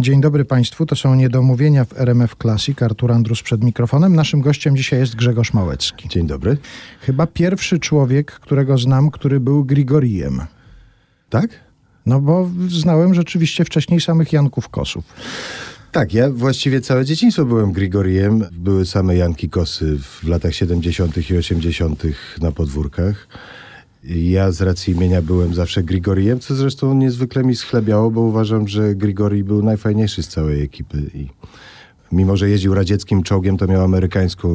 Dzień dobry Państwu, to są Niedomówienia w RMF Classic. Artur Andrus przed mikrofonem. Naszym gościem dzisiaj jest Grzegorz Małecki. Dzień dobry. Chyba pierwszy człowiek, którego znam, który był Grigorijem. Tak? No bo znałem rzeczywiście wcześniej samych Janków Kosów. Tak, ja właściwie całe dzieciństwo byłem Grigoriem. Były same Janki Kosy w latach 70. i 80. na podwórkach. Ja z racji imienia byłem zawsze Grigoriem, co zresztą niezwykle mi schlebiało, bo uważam, że Grigori był najfajniejszy z całej ekipy i mimo, że jeździł radzieckim czołgiem, to miał amerykańską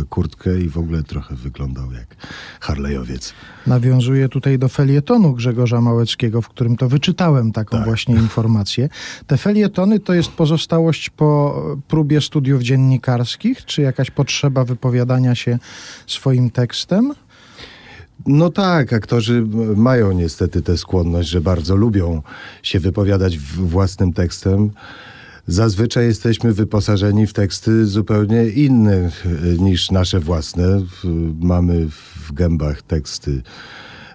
e, kurtkę i w ogóle trochę wyglądał jak Harleyowiec. Nawiązuję tutaj do felietonu Grzegorza Małeckiego, w którym to wyczytałem taką Tak. właśnie informację. Te felietony to jest pozostałość po próbie studiów dziennikarskich, czy jakaś potrzeba wypowiadania się swoim tekstem? No tak, aktorzy mają niestety tę skłonność, że bardzo lubią się wypowiadać własnym tekstem. Zazwyczaj jesteśmy wyposażeni w teksty zupełnie inne niż nasze własne. Mamy w gębach teksty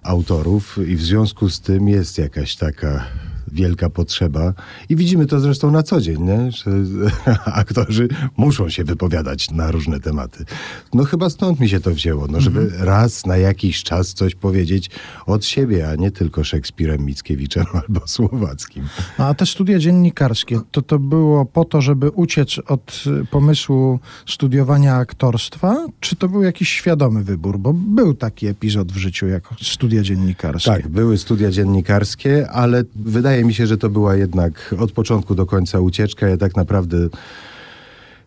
autorów i w związku z tym jest jakaś taka wielka potrzeba i widzimy to zresztą na co dzień, nie? że aktorzy muszą się wypowiadać na różne tematy. No chyba stąd mi się to wzięło, no żeby raz na jakiś czas coś powiedzieć od siebie, a nie tylko Szekspirem, Mickiewiczem albo Słowackim. No, a te studia dziennikarskie, to to było po to, żeby uciec od y, pomysłu studiowania aktorstwa, czy to był jakiś świadomy wybór? Bo był taki epizod w życiu jako studia dziennikarskie. Tak, były studia dziennikarskie, ale wydaje mi się, że to była jednak od początku do końca ucieczka. Ja tak naprawdę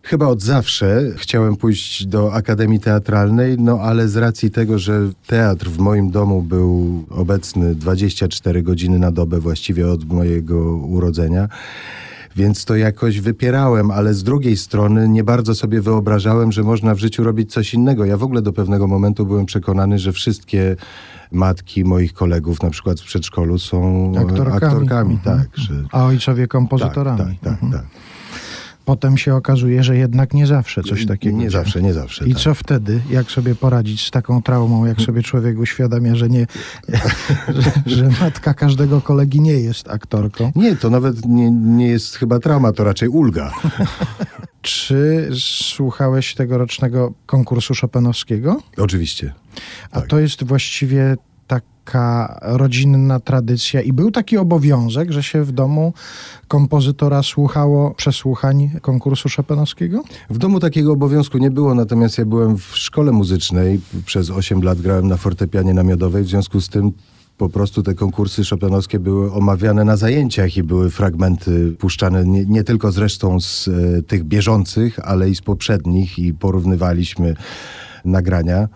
chyba od zawsze chciałem pójść do Akademii Teatralnej, no ale z racji tego, że teatr w moim domu był obecny 24 godziny na dobę właściwie od mojego urodzenia, więc to jakoś wypierałem, ale z drugiej strony nie bardzo sobie wyobrażałem, że można w życiu robić coś innego. Ja w ogóle do pewnego momentu byłem przekonany, że wszystkie matki moich kolegów, na przykład w przedszkolu, są Aktorkami. aktorkami Mhm. tak. Że, A ojcowie tak, kompozytorami. tak, tak, Mhm. tak. Potem się okazuje, że jednak nie zawsze coś takiego. Nie dzieje. zawsze, nie zawsze. I tak. co wtedy? Jak sobie poradzić z taką traumą, jak sobie człowiek uświadamia, że nie, że, że matka każdego kolegi nie jest aktorką? Nie, to nawet nie, nie jest chyba trauma, to raczej ulga. Czy słuchałeś tegorocznego konkursu Chopinowskiego? Oczywiście. A Tak. to jest właściwie taka rodzinna tradycja i był taki obowiązek, że się w domu kompozytora słuchało przesłuchań konkursu Chopinowskiego? W domu takiego obowiązku nie było, natomiast ja byłem w szkole muzycznej. Przez 8 lat grałem na fortepianie namiotowej, w związku z tym po prostu te konkursy szopenowskie były omawiane na zajęciach i były fragmenty puszczane nie, nie tylko zresztą z e, tych bieżących, ale i z poprzednich i porównywaliśmy nagrania.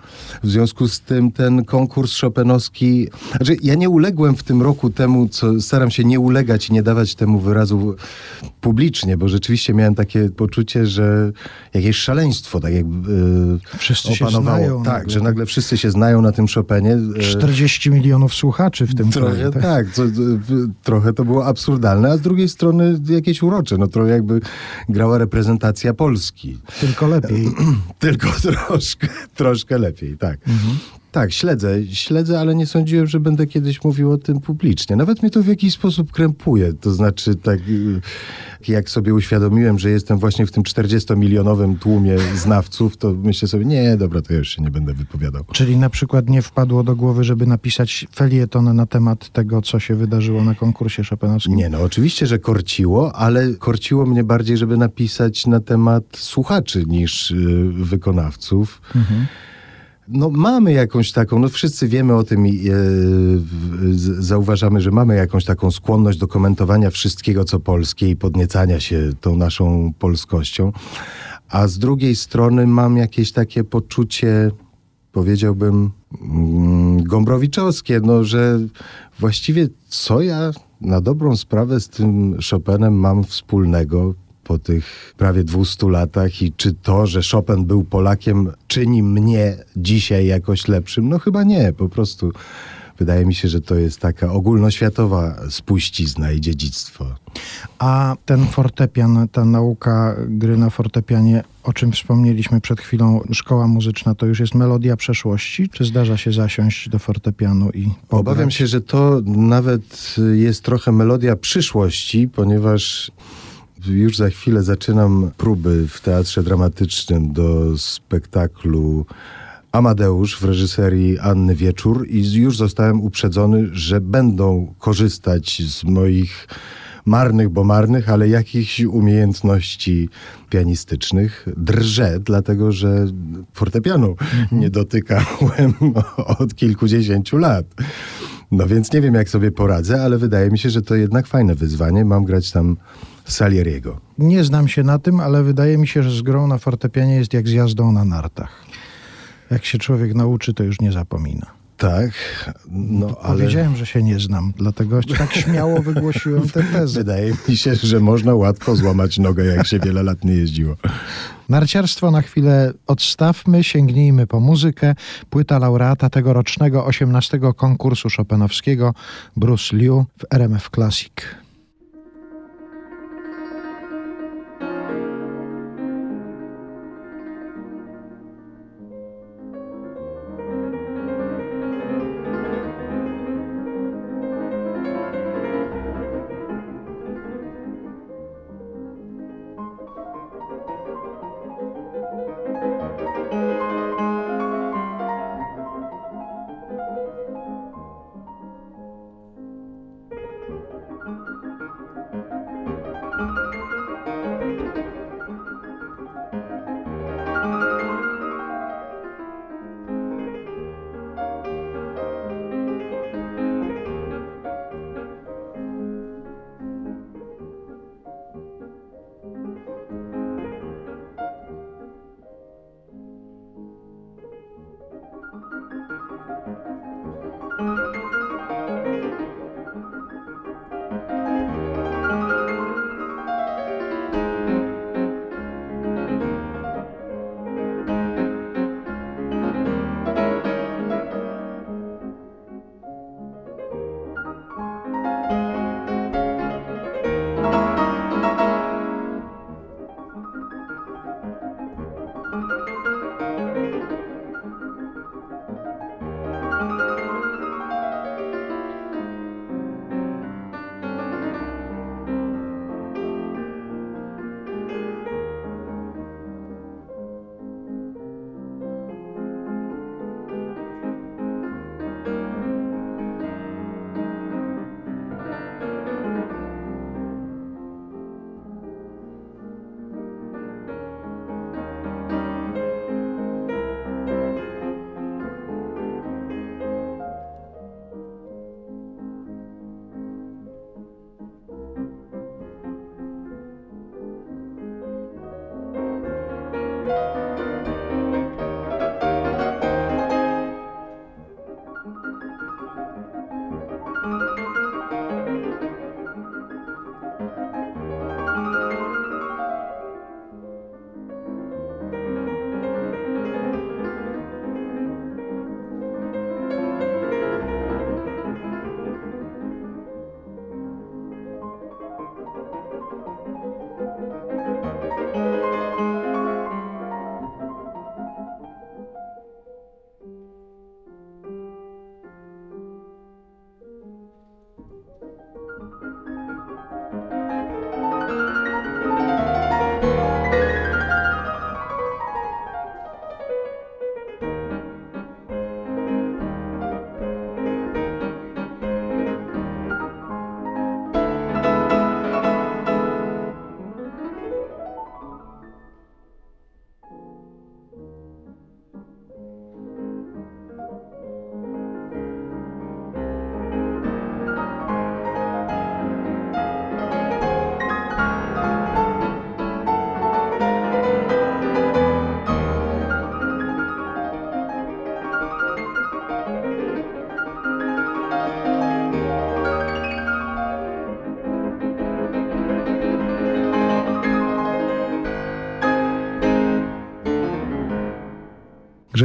W związku z tym ten konkurs szopenowski, znaczy ja nie uległem w tym roku temu, co staram się nie ulegać i nie dawać temu wyrazu publicznie, bo rzeczywiście miałem takie poczucie, że jakieś szaleństwo tak jakby e, Wszyscy się opanowało. znają Tak, nagle. że nagle wszyscy się znają na tym Chopinie. E, 40 milionów słuchaczy w tym Trochę kraju. tak? tak, co, trochę to było absurdalne, a z drugiej strony jakieś urocze. No to jakby grała reprezentacja Polski. Tylko lepiej. Tylko troszkę, troszkę lepiej, tak. Tak, śledzę, śledzę, ale nie sądziłem, że będę kiedyś mówił o tym publicznie. Nawet mnie to w jakiś sposób krępuje. To znaczy, tak y, jak sobie uświadomiłem, że jestem właśnie w tym 40-milionowym tłumie znawców, to myślę sobie, nie, dobra, to ja już się nie będę wypowiadał. Czyli na przykład nie wpadło do głowy, żeby napisać felieton na temat tego, co się wydarzyło na konkursie Chopinowskim? Nie, no oczywiście, że korciło, ale korciło mnie bardziej, żeby napisać na temat słuchaczy niż y, wykonawców. No mamy jakąś taką, no wszyscy wiemy o tym i e, zauważamy, że mamy jakąś taką skłonność do komentowania wszystkiego, co polskie i podniecania się tą naszą polskością. A z drugiej strony mam jakieś takie poczucie, powiedziałbym, mm, gombrowiczowskie, no, że właściwie co ja na dobrą sprawę z tym Chopinem mam wspólnego po tych prawie 200 latach i czy to, że Chopin był Polakiem, czyni mnie dzisiaj jakoś lepszym? No chyba nie, po prostu wydaje mi się, że to jest taka ogólnoświatowa spuścizna i dziedzictwo. A ten fortepian, ta nauka gry na fortepianie, o czym wspomnieliśmy przed chwilą, szkoła muzyczna, to już jest melodia przeszłości? Czy zdarza się zasiąść do fortepianu i pograć? Obawiam się, że to nawet jest trochę melodia przyszłości, ponieważ już za chwilę zaczynam próby w teatrze dramatycznym do spektaklu Amadeusz w reżyserii Anny Wieczór i już zostałem uprzedzony, że będą korzystać z moich marnych, bo marnych, ale jakichś umiejętności pianistycznych. Drżę, dlatego że fortepianu mhm. nie dotykałem od kilkudziesięciu lat. No więc nie wiem, jak sobie poradzę, ale wydaje mi się, że to jednak fajne wyzwanie. Mam grać tam Salieriego. Nie znam się na tym, ale wydaje mi się, że z grą na fortepianie jest jak z jazdą na nartach. Jak się człowiek nauczy, to już nie zapomina. Tak, no ale... Powiedziałem, że się nie znam, dlatego tak śmiało wygłosiłem tę tezę. Wydaje mi się, że można łatwo złamać nogę, jak się wiele lat nie jeździło. Narciarstwo na chwilę odstawmy, sięgnijmy po muzykę. Płyta laureata tegorocznego 18 konkursu Chopinowskiego Bruce Liu w RMF Classic.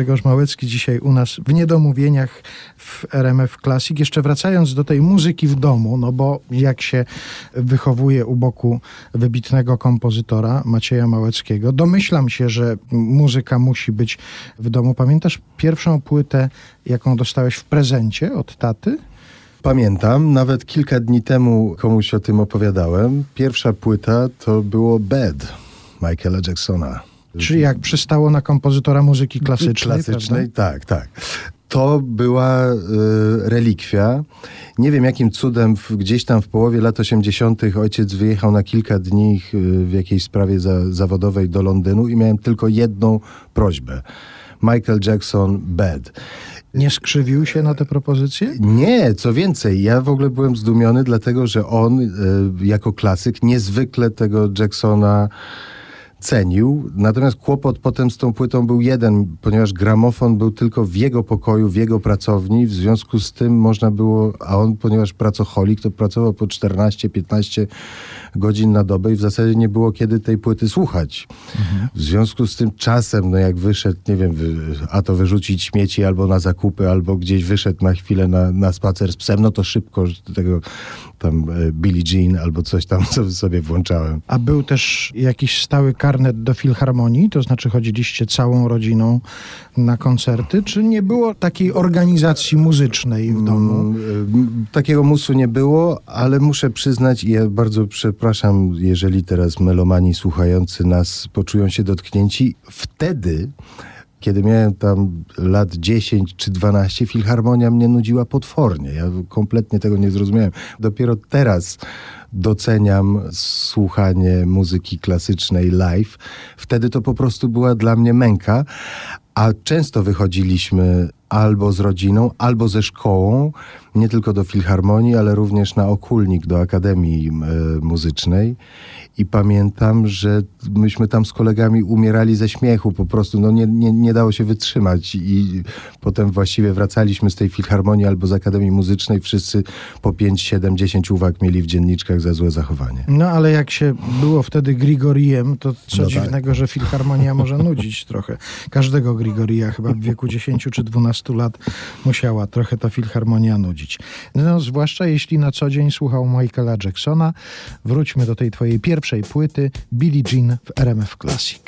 Grzegorz Małecki dzisiaj u nas w Niedomówieniach w RMF Classic. Jeszcze wracając do tej muzyki w domu, no bo jak się wychowuje u boku wybitnego kompozytora Macieja Małeckiego, domyślam się, że muzyka musi być w domu. Pamiętasz pierwszą płytę, jaką dostałeś w prezencie od taty? Pamiętam, nawet kilka dni temu komuś o tym opowiadałem. Pierwsza płyta to było Bad Michaela Jacksona. Czyli jak przystało na kompozytora muzyki klasycznej. Klasycznej, prawda? tak, tak. To była y, relikwia. Nie wiem jakim cudem w, gdzieś tam w połowie lat 80. ojciec wyjechał na kilka dni y, w jakiejś sprawie za, zawodowej do Londynu i miałem tylko jedną prośbę. Michael Jackson Bad. Nie skrzywił się na te propozycje? Nie, co więcej, ja w ogóle byłem zdumiony, dlatego że on y, jako klasyk niezwykle tego Jacksona cenił. Natomiast kłopot potem z tą płytą był jeden, ponieważ gramofon był tylko w jego pokoju, w jego pracowni, w związku z tym można było, a on, ponieważ pracocholik, to pracował po 14-15 godzin na dobę i w zasadzie nie było kiedy tej płyty słuchać. Mhm. W związku z tym czasem, no jak wyszedł, nie wiem, a to wyrzucić śmieci albo na zakupy, albo gdzieś wyszedł na chwilę na, na spacer z psem, no to szybko tego tam e, Billie Jean albo coś tam sobie włączałem. A był też jakiś stały karnet do filharmonii? To znaczy chodziliście całą rodziną na koncerty? Czy nie było takiej organizacji muzycznej w domu? Mm, e, takiego musu nie było, ale muszę przyznać i ja bardzo przepraszam, jeżeli teraz melomani słuchający nas poczują się dotknięci. Wtedy kiedy miałem tam lat 10 czy 12, filharmonia mnie nudziła potwornie. Ja kompletnie tego nie zrozumiałem. Dopiero teraz doceniam słuchanie muzyki klasycznej live. Wtedy to po prostu była dla mnie męka, a często wychodziliśmy albo z rodziną, albo ze szkołą, nie tylko do filharmonii, ale również na okulnik do Akademii e, Muzycznej. I pamiętam, że myśmy tam z kolegami umierali ze śmiechu, po prostu no nie, nie, nie dało się wytrzymać. I potem właściwie wracaliśmy z tej filharmonii albo z Akademii Muzycznej, wszyscy po 5, 7, 10 uwag mieli w dzienniczkach za złe zachowanie. No ale jak się było wtedy Grigoriem, to co no tak. dziwnego, tak. że filharmonia może nudzić trochę. Każdego Grigoria chyba w wieku 10 czy 12 lat musiała trochę ta filharmonia nudzić. No zwłaszcza jeśli na co dzień słuchał Michaela Jacksona. Wróćmy do tej twojej pierwszej płyty Billie Jean w RMF Classic.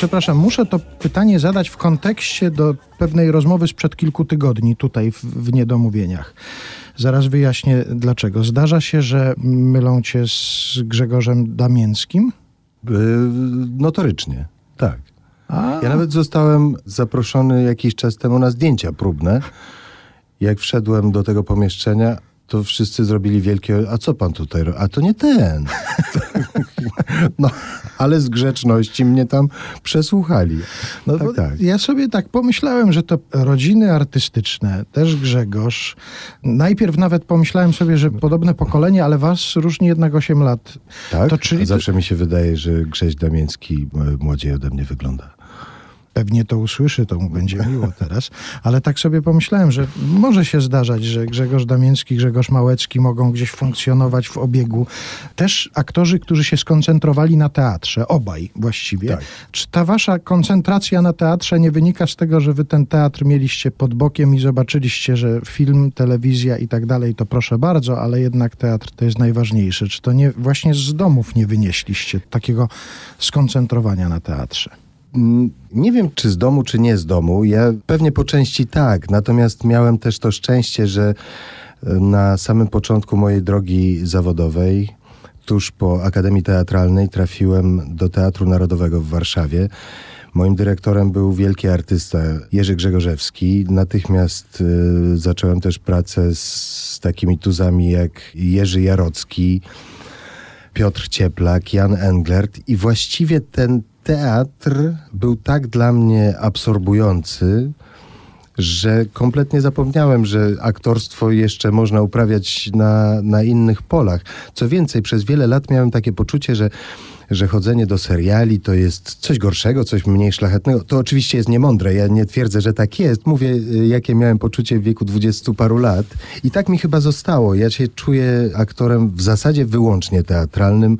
Przepraszam, muszę to pytanie zadać w kontekście do pewnej rozmowy sprzed kilku tygodni tutaj w, w Niedomówieniach. Zaraz wyjaśnię dlaczego. Zdarza się, że mylą cię z Grzegorzem Damięckim? Yy, notorycznie, tak. A, Ja nawet zostałem zaproszony jakiś czas temu na zdjęcia próbne. Jak wszedłem do tego pomieszczenia, to wszyscy zrobili wielkie, a co pan tutaj robi? A to nie ten. no, ale z grzeczności mnie tam przesłuchali. No tak, tak. Ja sobie tak pomyślałem, że to rodziny artystyczne, też Grzegorz. Najpierw nawet pomyślałem sobie, że podobne pokolenie, ale was różni jednak 8 lat. tak? To czyli zawsze mi się wydaje, że Grześ Damięcki młodziej ode mnie wygląda. Pewnie to usłyszy, to mu będzie miło teraz. Ale tak sobie pomyślałem, że może się zdarzać, że Grzegorz Damięcki, Grzegorz Małecki mogą gdzieś funkcjonować w obiegu. Też aktorzy, którzy się skoncentrowali na teatrze, obaj właściwie. Tak. Czy ta wasza koncentracja na teatrze nie wynika z tego, że wy ten teatr mieliście pod bokiem i zobaczyliście, że film, telewizja i tak dalej, to proszę bardzo, ale jednak teatr to jest najważniejsze. Czy to nie właśnie z domów nie wynieśliście takiego skoncentrowania na teatrze? Nie wiem, czy z domu, czy nie z domu. Ja pewnie po części tak. Natomiast miałem też to szczęście, że e, na samym początku mojej drogi zawodowej, tuż po Akademii Teatralnej, trafiłem do Teatru Narodowego w Warszawie. Moim dyrektorem był wielki artysta Jerzy Grzegorzewski. Natychmiast e, zacząłem też pracę z, z takimi tuzami jak Jerzy Jarocki, Piotr Cieplak, Jan Englert i właściwie ten teatr był tak dla mnie absorbujący, że kompletnie zapomniałem, że aktorstwo jeszcze można uprawiać na, na innych polach. Co więcej, przez wiele lat miałem takie poczucie, że że chodzenie do seriali to jest coś gorszego, coś mniej szlachetnego. To oczywiście jest niemądre. Ja nie twierdzę, że tak jest. Mówię, y, jakie miałem poczucie w wieku dwudziestu paru lat. I tak mi chyba zostało. Ja się czuję aktorem w zasadzie wyłącznie teatralnym.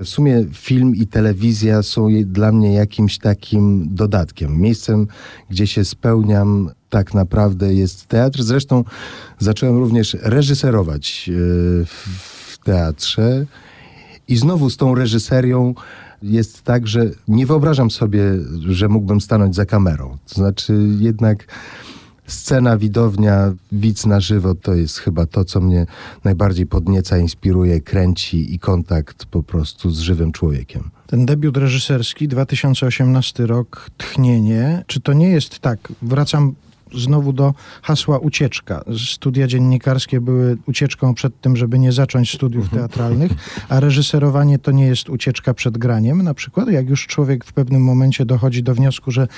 W sumie film i telewizja są dla mnie jakimś takim dodatkiem. Miejscem, gdzie się spełniam tak naprawdę jest teatr. Zresztą zacząłem również reżyserować y, w teatrze. I znowu z tą reżyserią jest tak, że nie wyobrażam sobie, że mógłbym stanąć za kamerą. To znaczy jednak scena, widownia, widz na żywo to jest chyba to, co mnie najbardziej podnieca, inspiruje, kręci i kontakt po prostu z żywym człowiekiem. Ten debiut reżyserski, 2018 rok, Tchnienie. Czy to nie jest tak? Wracam znowu do hasła ucieczka. Studia dziennikarskie były ucieczką przed tym, żeby nie zacząć studiów teatralnych, a reżyserowanie to nie jest ucieczka przed graniem na przykład? Jak już człowiek w pewnym momencie dochodzi do wniosku, że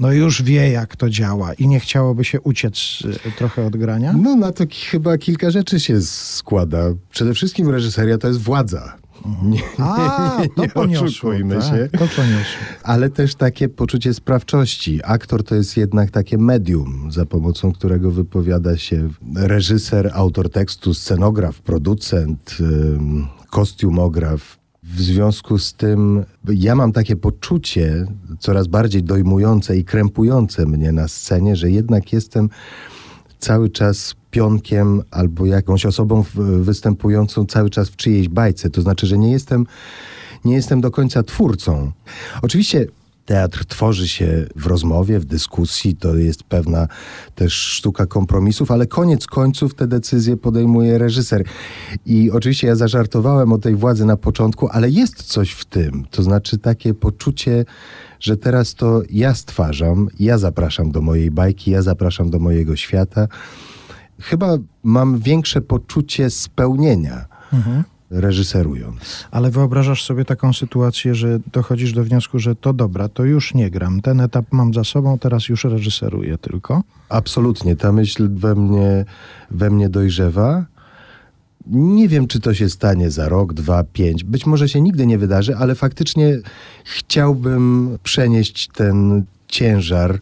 no już wie, jak to działa i nie chciałoby się uciec y, trochę od grania? No na to chyba kilka rzeczy się składa. Przede wszystkim reżyseria to jest władza. Nie, A, to nie poniosło. oszukujmy tak, się. To poniosło. ale też takie poczucie sprawczości. Aktor to jest jednak takie medium, za pomocą którego wypowiada się reżyser, autor tekstu, scenograf, producent, kostiumograf. W związku z tym ja mam takie poczucie coraz bardziej dojmujące i krępujące mnie na scenie, że jednak jestem cały czas pionkiem albo jakąś osobą występującą cały czas w czyjejś bajce. To znaczy, że nie jestem, nie jestem do końca twórcą. Oczywiście teatr tworzy się w rozmowie, w dyskusji, to jest pewna też sztuka kompromisów, ale koniec końców te decyzje podejmuje reżyser. I oczywiście ja zażartowałem o tej władzy na początku, ale jest coś w tym. To znaczy takie poczucie, że teraz to ja stwarzam, ja zapraszam do mojej bajki, ja zapraszam do mojego świata. Chyba mam większe poczucie spełnienia reżyserując. Ale wyobrażasz sobie taką sytuację, że dochodzisz do wniosku, że to dobra, to już nie gram. Ten etap mam za sobą, teraz już reżyseruję tylko. Absolutnie, ta myśl we mnie, we mnie dojrzewa. Nie wiem, czy to się stanie za rok, dwa, pięć. Być może się nigdy nie wydarzy, ale faktycznie chciałbym przenieść ten ciężar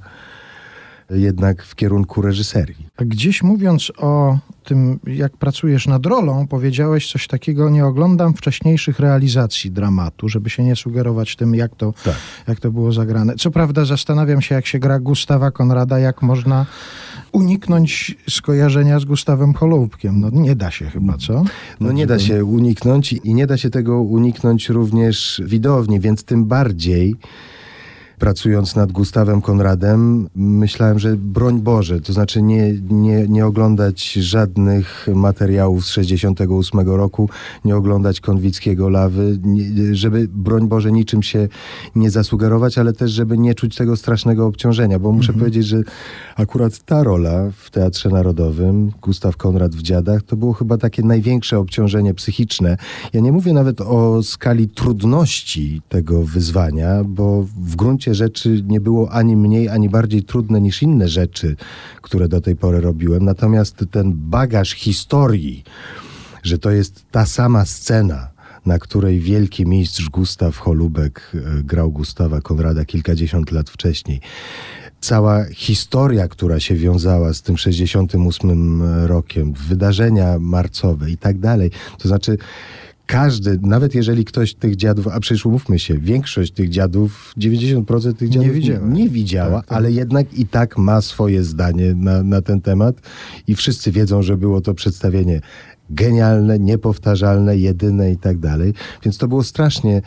jednak w kierunku reżyserii. A Gdzieś mówiąc o tym, jak pracujesz nad rolą, powiedziałeś coś takiego, nie oglądam wcześniejszych realizacji dramatu, żeby się nie sugerować tym, jak to, Tak. jak to było zagrane. Co prawda zastanawiam się, jak się gra Gustawa Konrada, jak można uniknąć skojarzenia z Gustawem Choloubkiem. No nie da się chyba, co? No nie da się uniknąć i nie da się tego uniknąć również widowni, więc tym bardziej pracując nad Gustawem Konradem, myślałem, że broń Boże, to znaczy nie, nie, nie oglądać żadnych materiałów z 68 roku, nie oglądać Konwickiego Lawy, nie, żeby broń Boże niczym się nie zasugerować, ale też żeby nie czuć tego strasznego obciążenia, bo muszę mhm. powiedzieć, że akurat ta rola w Teatrze Narodowym, Gustaw Konrad w Dziadach, to było chyba takie największe obciążenie psychiczne. Ja nie mówię nawet o skali trudności tego wyzwania, bo w gruncie rzeczy nie było ani mniej, ani bardziej trudne niż inne rzeczy, które do tej pory robiłem. Natomiast ten bagaż historii, że to jest ta sama scena, na której wielki mistrz Gustaw Holubek e, grał Gustawa Konrada kilkadziesiąt lat wcześniej. Cała historia, która się wiązała z tym 68 rokiem, wydarzenia marcowe i tak dalej. To znaczy, każdy, nawet jeżeli ktoś tych dziadów, a przecież umówmy się, większość tych dziadów, 90% tych dziadów nie widziała, nie widziała tak, tak. ale jednak i tak ma swoje zdanie na, na ten temat i wszyscy wiedzą, że było to przedstawienie genialne, niepowtarzalne, jedyne i tak dalej. Więc to było strasznie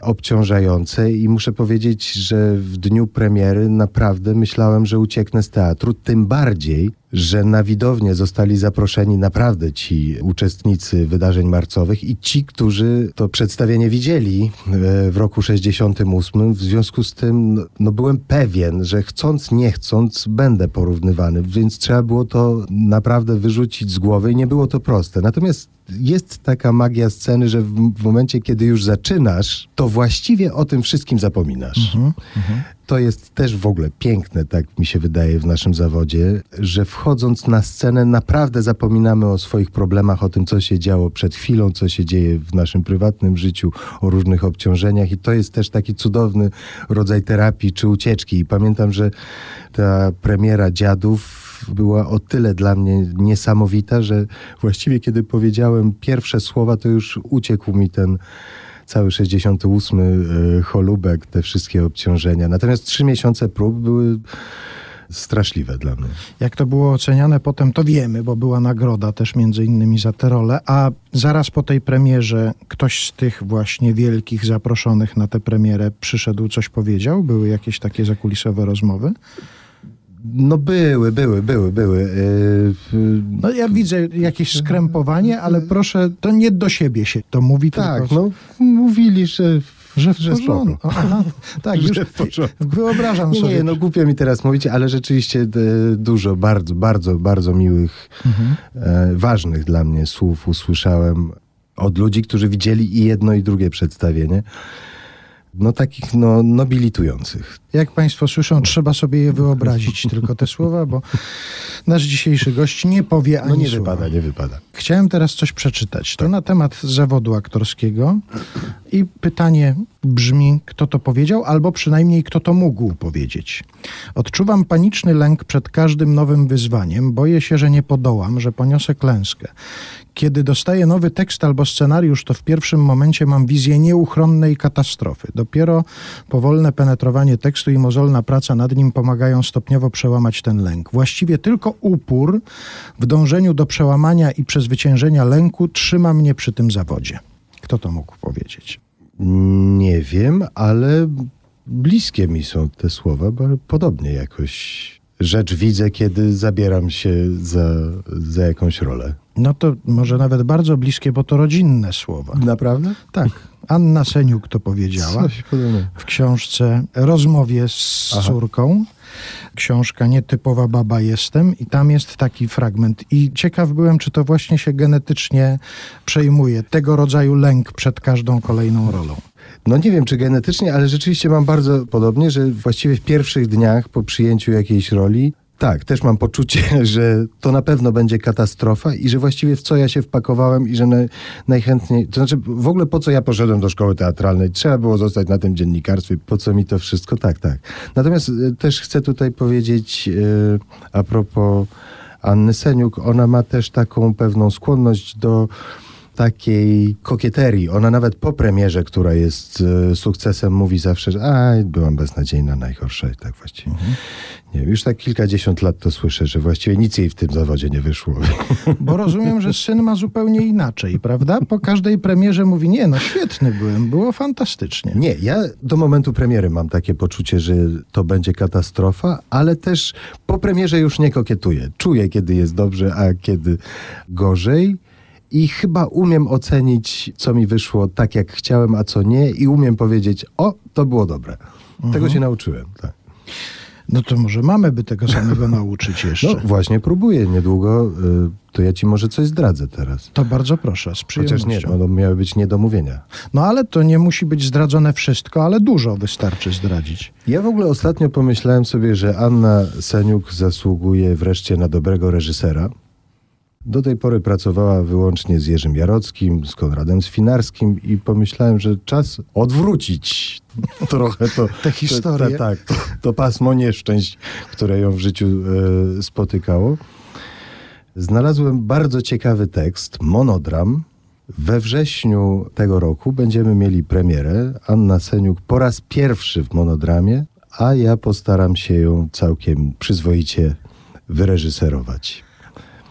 obciążające i muszę powiedzieć, że w dniu premiery naprawdę myślałem, że ucieknę z teatru, tym bardziej, że na widownię zostali zaproszeni naprawdę ci uczestnicy wydarzeń marcowych i ci, którzy to przedstawienie widzieli e, w roku 68. W związku z tym no, no, byłem pewien, że chcąc, nie chcąc będę porównywany, więc trzeba było to naprawdę wyrzucić z głowy i nie było to proste. Natomiast jest taka magia sceny, że w, momencie, kiedy już zaczynasz, to właściwie o tym wszystkim zapominasz. Mhm, mhm. To jest też w ogóle piękne, tak mi się wydaje, w naszym zawodzie, że wchodząc na scenę naprawdę zapominamy o swoich problemach, o tym, co się działo przed chwilą, co się dzieje w naszym prywatnym życiu, o różnych obciążeniach i to jest też taki cudowny rodzaj terapii czy ucieczki. I pamiętam, że ta premiera Dziadów była o tyle dla mnie niesamowita, że właściwie kiedy powiedziałem pierwsze słowa, to już uciekł mi ten cały 68 e, cholubek, te wszystkie obciążenia. Natomiast trzy miesiące prób były straszliwe dla mnie. Jak to było oceniane potem, to wiemy, bo była nagroda też między innymi za tę rolę, a zaraz po tej premierze ktoś z tych właśnie wielkich zaproszonych na tę premierę przyszedł, coś powiedział? Były jakieś takie zakulisowe rozmowy? No były, były, były, były. Yy, no ja widzę jakieś skrępowanie, ale proszę, to nie do siebie się to mówi. Tak, tylko... no mówili, że że w że. Aha, tak, już wyobrażam sobie. Nie, no głupio mi teraz mówić, ale rzeczywiście e, dużo, bardzo, bardzo, bardzo miłych, mhm. e, ważnych dla mnie słów usłyszałem od ludzi, którzy widzieli i jedno i drugie przedstawienie no takich no, nobilitujących. Jak Państwo słyszą, trzeba sobie je wyobrazić, tylko te słowa, bo nasz dzisiejszy gość nie powie ani No nie słowa. wypada, nie wypada. Chciałem teraz coś przeczytać. To tak. na temat zawodu aktorskiego i pytanie brzmi, kto to powiedział, albo przynajmniej kto to mógł powiedzieć. Odczuwam paniczny lęk przed każdym nowym wyzwaniem, boję się, że nie podołam, że poniosę klęskę. Kiedy dostaję nowy tekst albo scenariusz, to w pierwszym momencie mam wizję nieuchronnej katastrofy. Dopiero powolne penetrowanie tekstu i mozolna praca nad nim pomagają stopniowo przełamać ten lęk. Właściwie tylko upór w dążeniu do przełamania i przezwyciężenia lęku trzyma mnie przy tym zawodzie. Kto to mógł powiedzieć? Nie wiem, ale bliskie mi są te słowa, bo podobnie jakoś rzecz widzę, kiedy zabieram się za, za jakąś rolę. No to może nawet bardzo bliskie, bo to rodzinne słowa. Naprawdę? Tak. Anna Seniuk to powiedziała w książce Rozmowie z Aha. córką. Książka Nietypowa baba jestem i tam jest taki fragment. I ciekaw byłem, czy to właśnie się genetycznie przejmuje. Tego rodzaju lęk przed każdą kolejną rolą. No nie wiem, czy genetycznie, ale rzeczywiście mam bardzo podobnie, że właściwie w pierwszych dniach po przyjęciu jakiejś roli tak, też mam poczucie, że to na pewno będzie katastrofa i że właściwie w co ja się wpakowałem i że na, najchętniej, to znaczy w ogóle po co ja poszedłem do szkoły teatralnej, trzeba było zostać na tym dziennikarstwie, po co mi to wszystko, tak, tak. Natomiast e, też chcę tutaj powiedzieć yy, a propos Anny Seniuk, ona ma też taką pewną skłonność do takiej kokieterii. Ona nawet po premierze, która jest e, sukcesem, mówi zawsze, że a, byłam beznadziejna, najgorsza i tak właściwie. Mhm Nie, już tak kilkadziesiąt lat to słyszę, że właściwie nic jej w tym zawodzie nie wyszło. Bo rozumiem, że syn ma zupełnie inaczej, prawda? Po każdej premierze mówi, nie, no świetny byłem, było fantastycznie. Nie, ja do momentu premiery mam takie poczucie, że to będzie katastrofa, ale też po premierze już nie kokietuję. Czuję, kiedy jest dobrze, a kiedy gorzej. I chyba umiem ocenić, co mi wyszło tak, jak chciałem, a co nie, i umiem powiedzieć, o, to było dobre. Tego się nauczyłem. Tak. No to może mamy by tego samego nauczyć jeszcze. No właśnie próbuję niedługo, y, to ja ci może coś zdradzę teraz. To bardzo proszę, z Chociaż nie, przyjemnością. no, to miały być niedomówienia. No ale to nie musi być zdradzone wszystko, ale dużo wystarczy zdradzić. Ja w ogóle ostatnio pomyślałem sobie, że Anna Seniuk zasługuje wreszcie na dobrego reżysera. Do tej pory pracowała wyłącznie z Jerzym Jarockim, z Konradem Swinarskim i pomyślałem, że czas odwrócić trochę to, Tę historię. To, tak, to, to pasmo nieszczęść, które ją w życiu e, spotykało. Znalazłem bardzo ciekawy tekst, monodram. We wrześniu tego roku będziemy mieli premierę. Anna Seniuk po raz pierwszy w monodramie, a ja postaram się ją całkiem przyzwoicie wyreżyserować.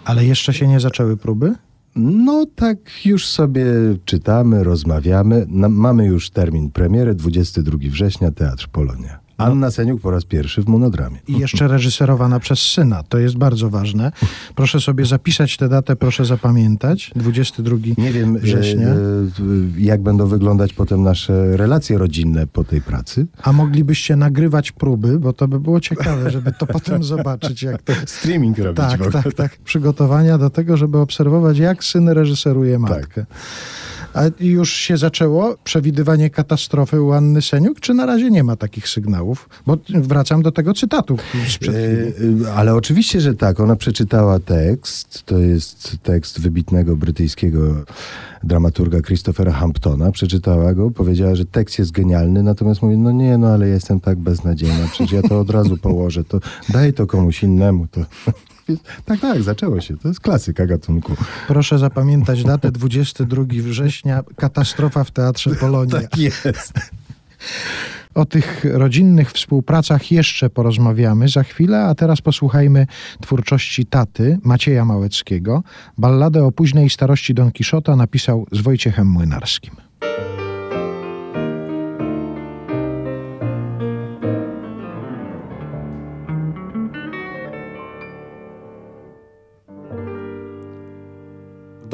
Ale jeszcze się nie zaczęły próby? No tak już sobie czytamy, rozmawiamy. Mamy już termin premiery, 22 września, Teatr Polonia. Anna Seniuk po raz pierwszy w monodramie. I jeszcze reżyserowana przez syna. To jest bardzo ważne. Proszę sobie zapisać tę datę, proszę zapamiętać. 22 Nie wiem, września. e, e, jak będą wyglądać potem nasze relacje rodzinne po tej pracy. A moglibyście nagrywać próby, bo to by było ciekawe, żeby to potem zobaczyć, jak to Streaming robić Tak, tak, tak. Przygotowania do tego, żeby obserwować, jak syn reżyseruje matkę. A już się zaczęło przewidywanie katastrofy u Anny Seniuk, czy na razie nie ma takich sygnałów? Bo wracam do tego cytatu sprzed. E, e, Ale oczywiście, że tak. Ona przeczytała tekst. To jest tekst wybitnego brytyjskiego dramaturga Christophera Hamptona. Przeczytała go, powiedziała, że tekst jest genialny, natomiast mówi, no nie, no ale jestem tak beznadziejna, przecież ja to od razu położę, to daj to komuś innemu. To... Tak, tak, zaczęło się. To jest klasyka gatunku. Proszę zapamiętać datę 22 września, katastrofa w Teatrze Polonia. Tak jest. O tych rodzinnych współpracach jeszcze porozmawiamy za chwilę, a teraz posłuchajmy twórczości taty Macieja Małeckiego. Balladę o późnej starości Don Kiszota napisał z Wojciechem Młynarskim.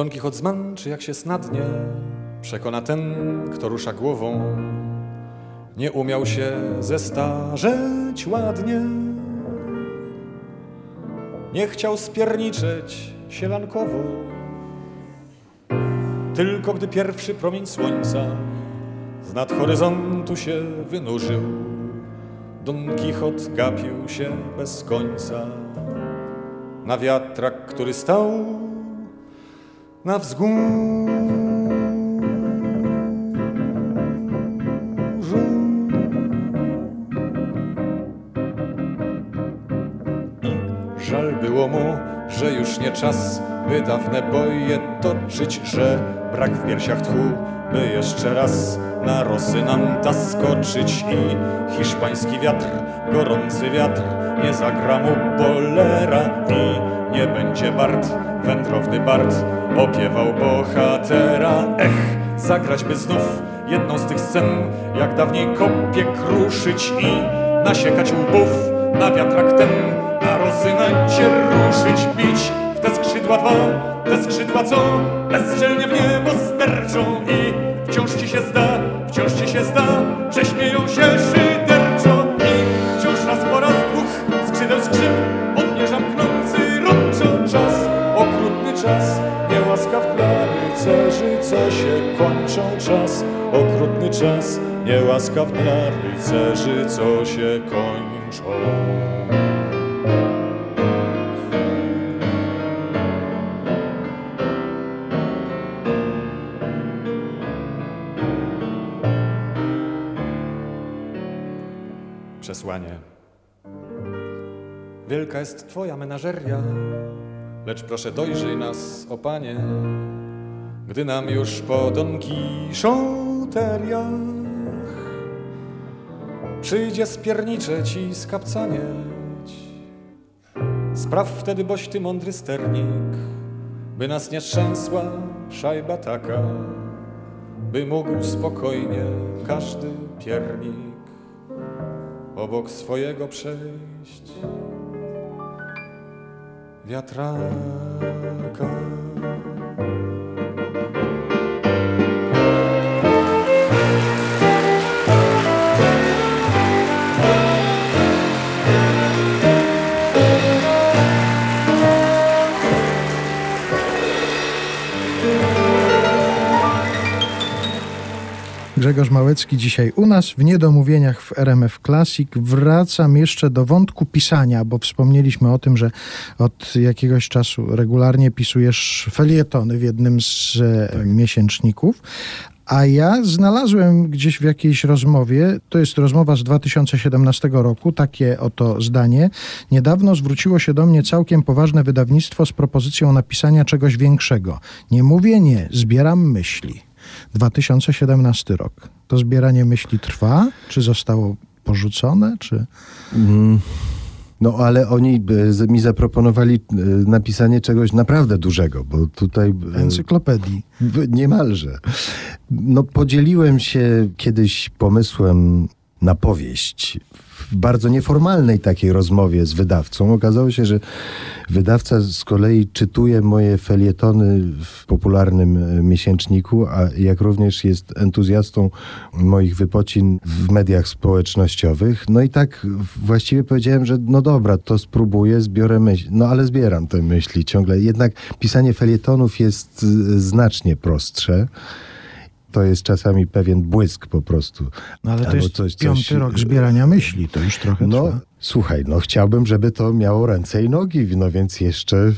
Don Kichot zmęczy, jak się snadnie, przekona ten, kto rusza głową. Nie umiał się zestarzeć ładnie. Nie chciał spierniczeć sielankowo. Tylko gdy pierwszy promień słońca z nad horyzontu się wynurzył, Don Kichot gapił się bez końca na wiatrak, który stał na wzgórzu. I żal było mu, że już nie czas, by dawne boje toczyć, że brak w piersiach tchu, by jeszcze raz na Rosynanta skoczyć i hiszpański wiatr, gorący wiatr, nie zagra mu bolera i nie będzie Bart, wędrowny Bart, opiewał bohatera. Ech, zagrać by znów jedną z tych scen, jak dawniej kopie kruszyć i nasiekać łbów. Na wiatrak ten, na rozynancie ruszyć, bić. W te skrzydła dwa, te skrzydła co? Bezczelnie w niebo sterczą i wciąż ci się zda, wciąż ci się zda, że śmieją się szyderczo. I wciąż raz po raz dwóch skrzydeł skrzyp kończą czas, okrutny czas, niełaskaw dla rycerzy, co się kończą. Przesłanie. Wielka jest Twoja menażeria, lecz proszę dojrzyj nas, o Panie, gdy nam już po Don Kiszoteriach przyjdzie spierniczeć i skapcanieć. Spraw wtedy, boś ty mądry sternik, by nas nie trzęsła szajba taka, by mógł spokojnie każdy piernik obok swojego przejść wiatraka. Grzegorz Małecki dzisiaj u nas w Niedomówieniach w RMF Classic. Wracam jeszcze do wątku pisania, bo wspomnieliśmy o tym, że od jakiegoś czasu regularnie pisujesz felietony w jednym z tak. miesięczników. A ja znalazłem gdzieś w jakiejś rozmowie, to jest rozmowa z 2017 roku, takie oto zdanie. Niedawno zwróciło się do mnie całkiem poważne wydawnictwo z propozycją napisania czegoś większego. Nie mówię nie, zbieram myśli. 2017 rok. To zbieranie myśli trwa? Czy zostało porzucone? Czy... Mm. No ale oni mi zaproponowali e, napisanie czegoś naprawdę dużego, bo tutaj... E, Encyklopedii. Niemalże. No podzieliłem się kiedyś pomysłem na powieść w bardzo nieformalnej takiej rozmowie z wydawcą. Okazało się, że wydawca z kolei czytuje moje felietony w popularnym e, miesięczniku, a jak również jest entuzjastą moich wypocin w mediach społecznościowych. No i tak właściwie powiedziałem, że no dobra, to spróbuję, zbiorę myśli. No ale zbieram te myśli ciągle. Jednak pisanie felietonów jest e, znacznie prostsze to jest czasami pewien błysk po prostu. No ale to jest coś, piąty coś... rok zbierania myśli, to już trochę no, trwa. Słuchaj, no chciałbym, żeby to miało ręce i nogi, no więc jeszcze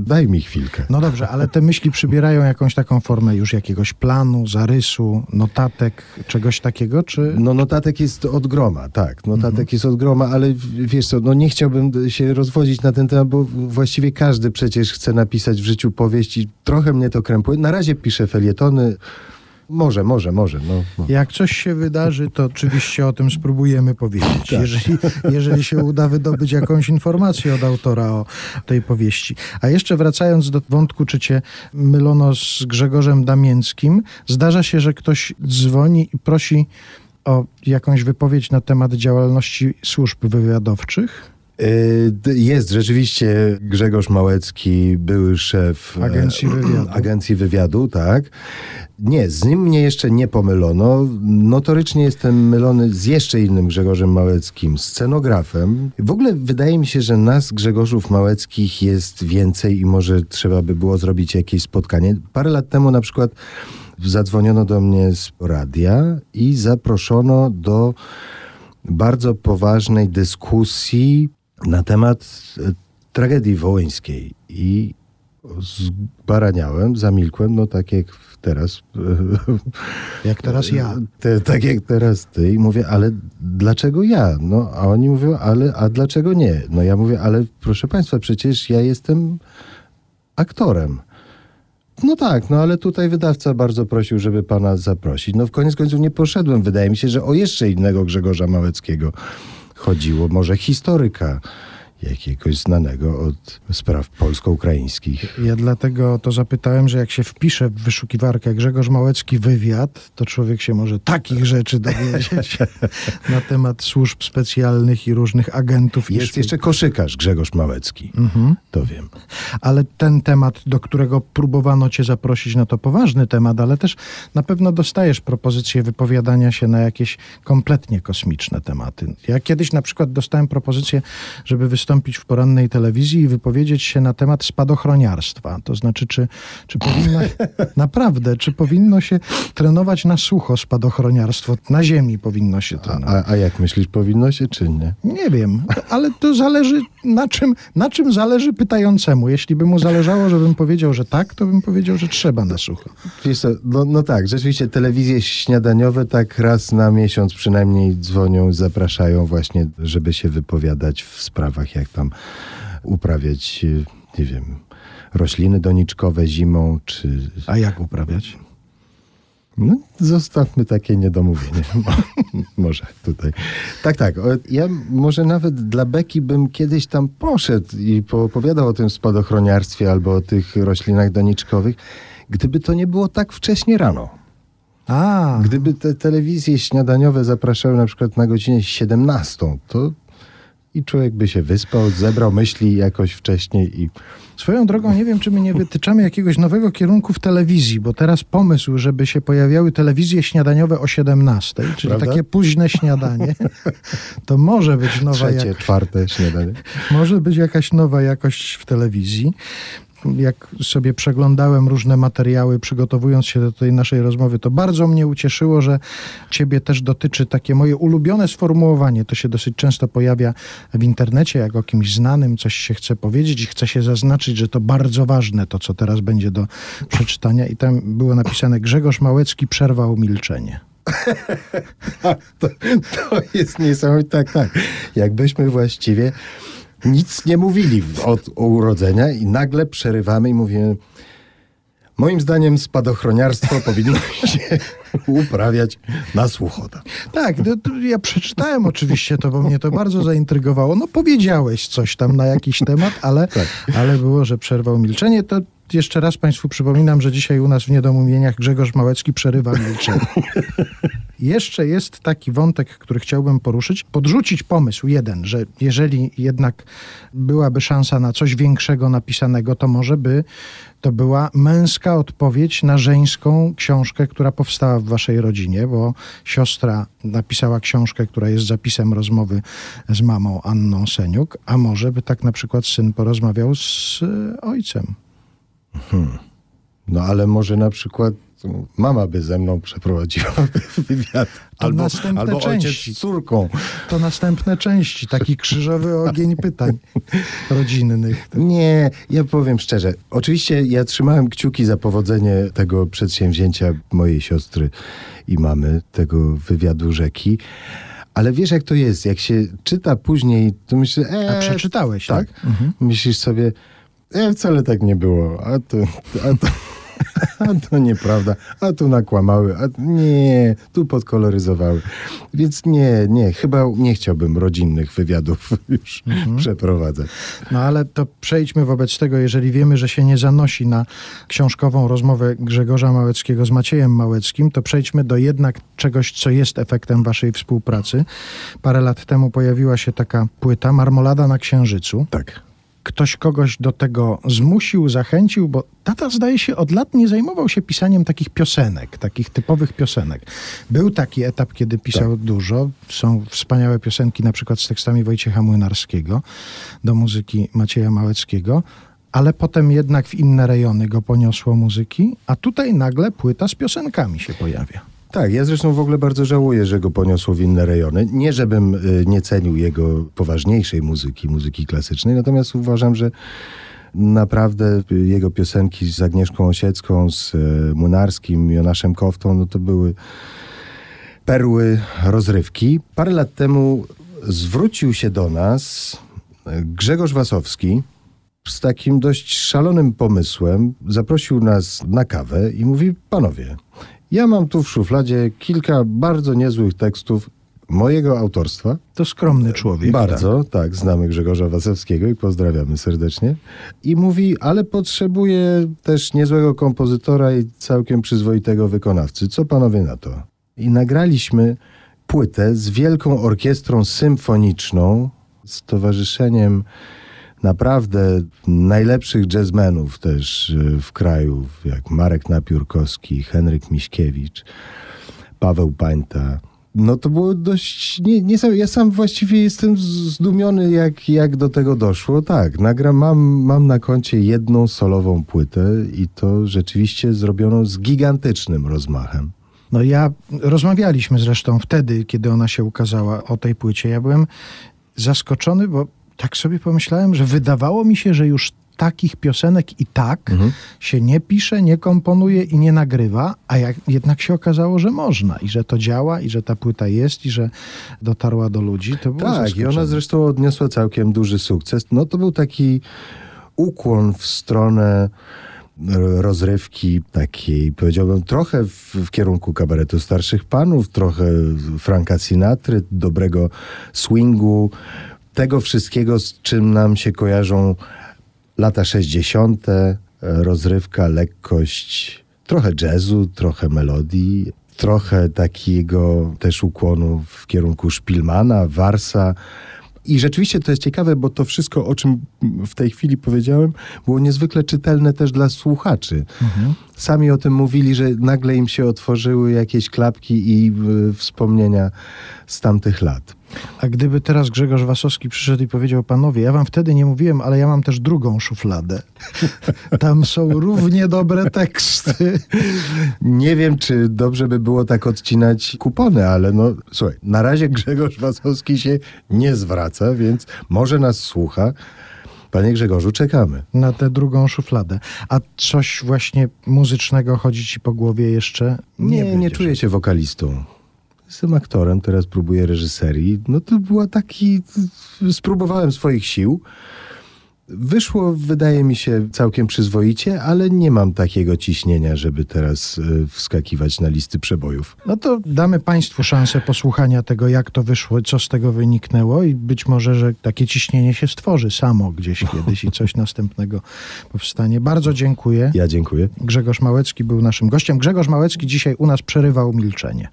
daj mi chwilkę. No dobrze, ale te myśli przybierają jakąś taką formę już jakiegoś planu, zarysu, notatek, czegoś takiego, czy... No notatek jest od groma, tak, notatek mhm. jest od groma, ale wiesz co, no nie chciałbym się rozwodzić na ten temat, bo właściwie każdy przecież chce napisać w życiu powieść i trochę mnie to krępuje. Na razie piszę felietony, może, może, może. No, no. Jak coś się wydarzy, to oczywiście o tym spróbujemy powiedzieć. Tak. Jeżeli, jeżeli się uda wydobyć jakąś informację od autora o tej powieści. A jeszcze wracając do wątku, czy cię mylono z Grzegorzem Damięckim, zdarza się, że ktoś dzwoni i prosi o jakąś wypowiedź na temat działalności służb wywiadowczych? Y, jest rzeczywiście Grzegorz Małecki, były szef e, Agencji Wywiadu. Agencji Wywiadu, tak. Nie, z nim mnie jeszcze nie pomylono. Notorycznie jestem mylony z jeszcze innym Grzegorzem Małeckim, scenografem. W ogóle wydaje mi się, że nas, Grzegorzów Małeckich, jest więcej i może trzeba by było zrobić jakieś spotkanie. Parę lat temu na przykład zadzwoniono do mnie z radia i zaproszono do bardzo poważnej dyskusji na temat e, tragedii wołyńskiej i zbaraniałem, zamilkłem, no tak jak teraz. Jak teraz ja. Te, tak jak teraz ty i mówię, ale dlaczego ja? No, a oni mówią, ale a dlaczego nie? No ja mówię, ale proszę państwa, przecież ja jestem aktorem. No tak, no ale tutaj wydawca bardzo prosił, żeby pana zaprosić. No w koniec końców nie poszedłem. Wydaje mi się, że o jeszcze innego Grzegorza Małeckiego chodziło. Może historyka jakiegoś znanego od spraw polsko-ukraińskich. Ja dlatego to zapytałem, że jak się wpisze w wyszukiwarkę Grzegorz Małecki wywiad, to człowiek się może takich rzeczy dowiedzieć na temat służb specjalnych i różnych agentów. Jest jeszcze koszykarz Grzegorz Małecki, mhm. to wiem. Ale ten temat, do którego próbowano cię zaprosić, no to poważny temat, ale też na pewno dostajesz propozycję wypowiadania się na jakieś kompletnie kosmiczne tematy. Ja kiedyś na przykład dostałem propozycję, żeby wystąpić wystąpić w porannej telewizji i wypowiedzieć się na temat spadochroniarstwa. To znaczy, czy, czy powinno, naprawdę, czy powinno się trenować na sucho spadochroniarstwo? Na ziemi powinno się trenować. A, a, jak myślisz, powinno się czy nie? Nie wiem, ale to zależy na czym, na czym zależy pytającemu. Jeśli by mu zależało, żebym powiedział, że tak, to bym powiedział, że trzeba na sucho. Wiesz co, no, no tak, rzeczywiście telewizje śniadaniowe tak raz na miesiąc przynajmniej dzwonią, zapraszają właśnie, żeby się wypowiadać w sprawach jak jak tam uprawiać, nie wiem, rośliny doniczkowe zimą, czy... A jak uprawiać? No, zostawmy takie niedomówienie. może tutaj. Tak, tak. Ja może nawet dla Beki bym kiedyś tam poszedł i poopowiadał o tym spadochroniarstwie albo o tych roślinach doniczkowych, gdyby to nie było tak wcześnie rano. A. Gdyby te telewizje śniadaniowe zapraszały na przykład na godzinę 17, to i człowiek by się wyspał, zebrał myśli jakoś wcześniej i... Swoją drogą nie wiem, czy my nie wytyczamy jakiegoś nowego kierunku w telewizji, bo teraz pomysł, żeby się pojawiały telewizje śniadaniowe o 17, czyli Prawda? takie późne śniadanie, to może być nowa... Trzecie, jak... czwarte śniadanie. Może być jakaś nowa jakość w telewizji jak sobie przeglądałem różne materiały, przygotowując się do tej naszej rozmowy, to bardzo mnie ucieszyło, że ciebie też dotyczy takie moje ulubione sformułowanie. To się dosyć często pojawia w internecie, jak o kimś znanym coś się chce powiedzieć i chce się zaznaczyć, że to bardzo ważne, to co teraz będzie do przeczytania. I tam było napisane Grzegorz Małecki przerwał milczenie. to, to jest niesamowite. Tak, tak. Jakbyśmy właściwie nic nie mówili od urodzenia i nagle przerywamy i mówimy Moim zdaniem spadochroniarstwo powinno się uprawiać na słuchota. Tak, to ja przeczytałem oczywiście to, bo mnie to bardzo zaintrygowało. No powiedziałeś coś tam na jakiś temat, ale, tak. ale było, że przerwał milczenie. To jeszcze raz Państwu przypominam, że dzisiaj u nas w Niedomówieniach Grzegorz Małecki przerywa milczenie. Jeszcze jest taki wątek, który chciałbym poruszyć, podrzucić pomysł jeden, że jeżeli jednak byłaby szansa na coś większego napisanego, to może by to była męska odpowiedź na żeńską książkę, która powstała w waszej rodzinie, bo siostra napisała książkę, która jest zapisem rozmowy z mamą Anną Seniuk, a może by tak na przykład syn porozmawiał z ojcem. Hmm. No ale może na przykład mama by ze mną przeprowadziła wywiad. To albo, albo części. ojciec z córką. To następne części, taki krzyżowy ogień pytań rodzinnych. Nie, ja powiem szczerze. Oczywiście ja trzymałem kciuki za powodzenie tego przedsięwzięcia mojej siostry i mamy, tego wywiadu rzeki. Ale wiesz, jak to jest? Jak się czyta później, to myślę... E, A przeczytałeś, tak? tak? Mhm. Myślisz sobie, e, wcale tak nie było. A to... A to a to nieprawda, a tu nakłamały, a nie, tu podkoloryzowały. Więc nie, nie, chyba nie chciałbym rodzinnych wywiadów już mhm. przeprowadzać. No ale to przejdźmy wobec tego, jeżeli wiemy, że się nie zanosi na książkową rozmowę Grzegorza Małeckiego z Maciejem Małeckim, to przejdźmy do jednak czegoś, co jest efektem waszej współpracy. Parę lat temu pojawiła się taka płyta Marmolada na Księżycu. Tak ktoś kogoś do tego zmusił, zachęcił, bo tata zdaje się od lat nie zajmował się pisaniem takich piosenek, takich typowych piosenek. Był taki etap, kiedy pisał tak. dużo. Są wspaniałe piosenki, na przykład z tekstami Wojciecha Młynarskiego, do muzyki Macieja Małeckiego, ale potem jednak w inne rejony go poniosło muzyki, a tutaj nagle płyta z piosenkami się pojawia. Tak, ja zresztą w ogóle bardzo żałuję, że go poniosło w inne rejony. Nie, żebym y, nie cenił jego poważniejszej muzyki, muzyki klasycznej, natomiast uważam, że naprawdę jego piosenki z Agnieszką Osiecką, z y, Munarskim, Jonaszem Koftą, no to były perły rozrywki. Parę lat temu zwrócił się do nas Grzegorz Wasowski z takim dość szalonym pomysłem. Zaprosił nas na kawę i mówi, panowie, ja mam tu w szufladzie kilka bardzo niezłych tekstów mojego autorstwa. To skromny człowiek. Bardzo, tak. tak, znamy Grzegorza Wasowskiego i pozdrawiamy serdecznie. I mówi, ale potrzebuję też niezłego kompozytora i całkiem przyzwoitego wykonawcy. Co panowie na to? I nagraliśmy płytę z wielką orkiestrą symfoniczną, z towarzyszeniem naprawdę najlepszych jazzmenów też y, w kraju, jak Marek Napiórkowski, Henryk Miśkiewicz, Paweł Pańta. No to było dość... Nie, nie, ja sam właściwie jestem zdumiony, jak, jak do tego doszło. Tak, nagram, mam, mam na koncie jedną solową płytę i to rzeczywiście zrobiono z gigantycznym rozmachem. No ja, rozmawialiśmy zresztą wtedy, kiedy ona się ukazała o tej płycie. Ja byłem zaskoczony, bo tak sobie pomyślałem, że wydawało mi się, że już takich piosenek i tak mhm. się nie pisze, nie komponuje i nie nagrywa, a jak, jednak się okazało, że można i że to działa i że ta płyta jest i że dotarła do ludzi. To było tak, i ona zresztą odniosła całkiem duży sukces. No to był taki ukłon w stronę rozrywki takiej, powiedziałbym, trochę w, w kierunku kabaretu starszych panów, trochę Franka Sinatry, dobrego swingu, tego wszystkiego, z czym nam się kojarzą lata 60., e, rozrywka, lekkość, trochę jazzu, trochę melodii, trochę takiego też ukłonu w kierunku Szpilmana, Warsa. I rzeczywiście to jest ciekawe, bo to wszystko, o czym w tej chwili powiedziałem, było niezwykle czytelne też dla słuchaczy. Sami o tym mówili, że nagle im się otworzyły jakieś klapki i y, wspomnienia z tamtych lat. A gdyby teraz Grzegorz Wasowski przyszedł i powiedział panowie, ja wam wtedy nie mówiłem, ale ja mam też drugą szufladę. Tam są równie dobre teksty. Nie wiem, czy dobrze by było tak odcinać kupony, ale no słuchaj, na razie Grzegorz Wasowski się nie zwraca, więc może nas słucha. Panie Grzegorzu, czekamy. Na tę drugą szufladę. A coś właśnie muzycznego chodzi ci po głowie jeszcze? Nie, nie, będziesz. czuję się wokalistą. Jestem aktorem, teraz próbuję reżyserii. No to była taki... Spróbowałem swoich sił. Wyszło, wydaje mi się, całkiem przyzwoicie, ale nie mam takiego ciśnienia, żeby teraz y, wskakiwać na listy przebojów. No to damy Państwu szansę posłuchania tego, jak to wyszło, co z tego wyniknęło i być może, że takie ciśnienie się stworzy samo gdzieś kiedyś i coś następnego powstanie. Bardzo dziękuję. Ja dziękuję. Grzegorz Małecki był naszym gościem. Grzegorz Małecki dzisiaj u nas przerywał milczenie.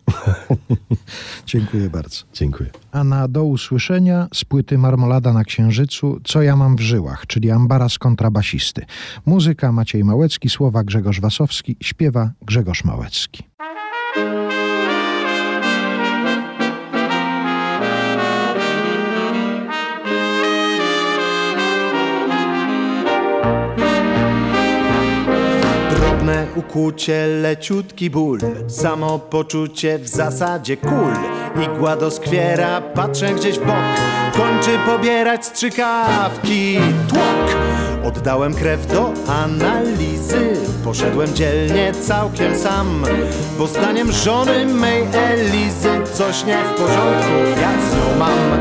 dziękuję bardzo. Dziękuję. A na do usłyszenia z płyty Marmolada na Księżycu Co ja mam w żyłach, czyli ambaras kontrabasisty. Muzyka Maciej Małecki, słowa Grzegorz Wasowski, śpiewa Grzegorz Małecki. Drobne ukłucie, leciutki ból Samopoczucie w zasadzie kul Igła doskwiera, patrzę gdzieś w bok. Kończy pobierać strzykawki. Tłok! Oddałem krew do analizy. Poszedłem dzielnie całkiem sam. Bo zdaniem żony mej Elizy Coś nie w porządku, ja z nią mam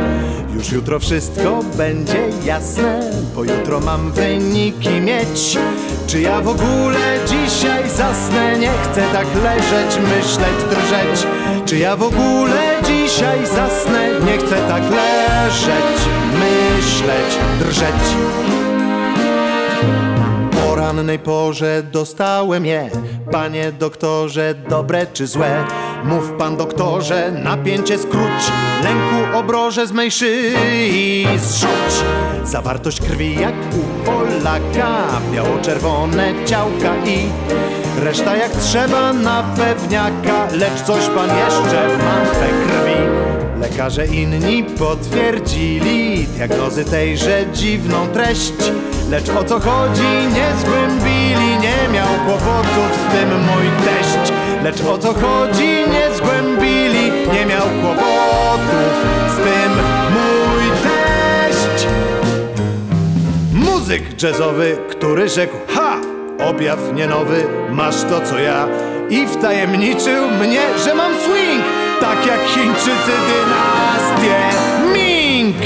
już jutro wszystko będzie jasne, bo jutro mam wyniki mieć. Czy ja w ogóle dzisiaj zasnę? Nie chcę tak leżeć, myśleć, drżeć. Czy ja w ogóle dzisiaj zasnę? Nie chcę tak leżeć, myśleć, drżeć. Po rannej porze dostałem je Panie doktorze, dobre czy złe? Mów pan doktorze, napięcie skróć Lęku obroże z mej szyi zrzuć. Zawartość krwi jak u Polaka Biało-czerwone ciałka i Reszta jak trzeba na pewniaka. Lecz coś pan jeszcze mam we krwi. Lekarze inni potwierdzili diagnozy tejże dziwną treść. Lecz o co chodzi nie zgłębili Nie miał kłopotów z tym mój teść Lecz o co chodzi nie zgłębili Nie miał kłopotów z tym mój teść Muzyk jazzowy, który rzekł Ha! Objaw nie nowy, masz to co ja I wtajemniczył mnie, że mam swing Tak jak Chińczycy dynastię Ming!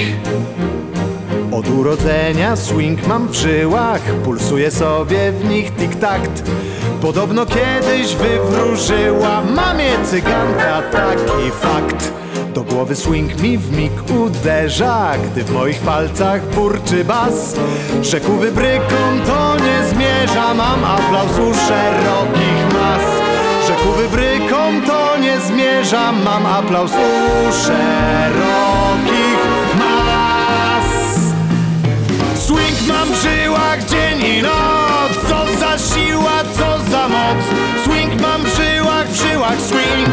Od urodzenia swing mam w żyłach Pulsuje sobie w nich tiktakt Podobno kiedyś wywróżyła mamie cyganka taki fakt. Do głowy swing mi w mig uderza Gdy w moich palcach burczy bas. Rzekł wybrykom to nie zmierza Mam aplauz u szerokich mas. Rzekł wybrykom to nie zmierza Mam aplauz u szerokich mam w żyłach dzień i noc. Co za siła, co za moc. Swing mam w żyłach, w żyłach swing.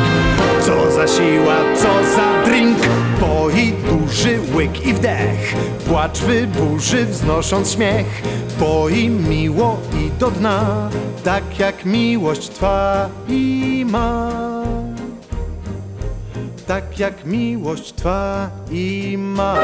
Co za siła, co za drink. Poi duży łyk i wdech. Płacz wyburzy wznosząc śmiech. Poi miło i do dna. Tak jak miłość twa i ma. Tak jak miłość twa i ma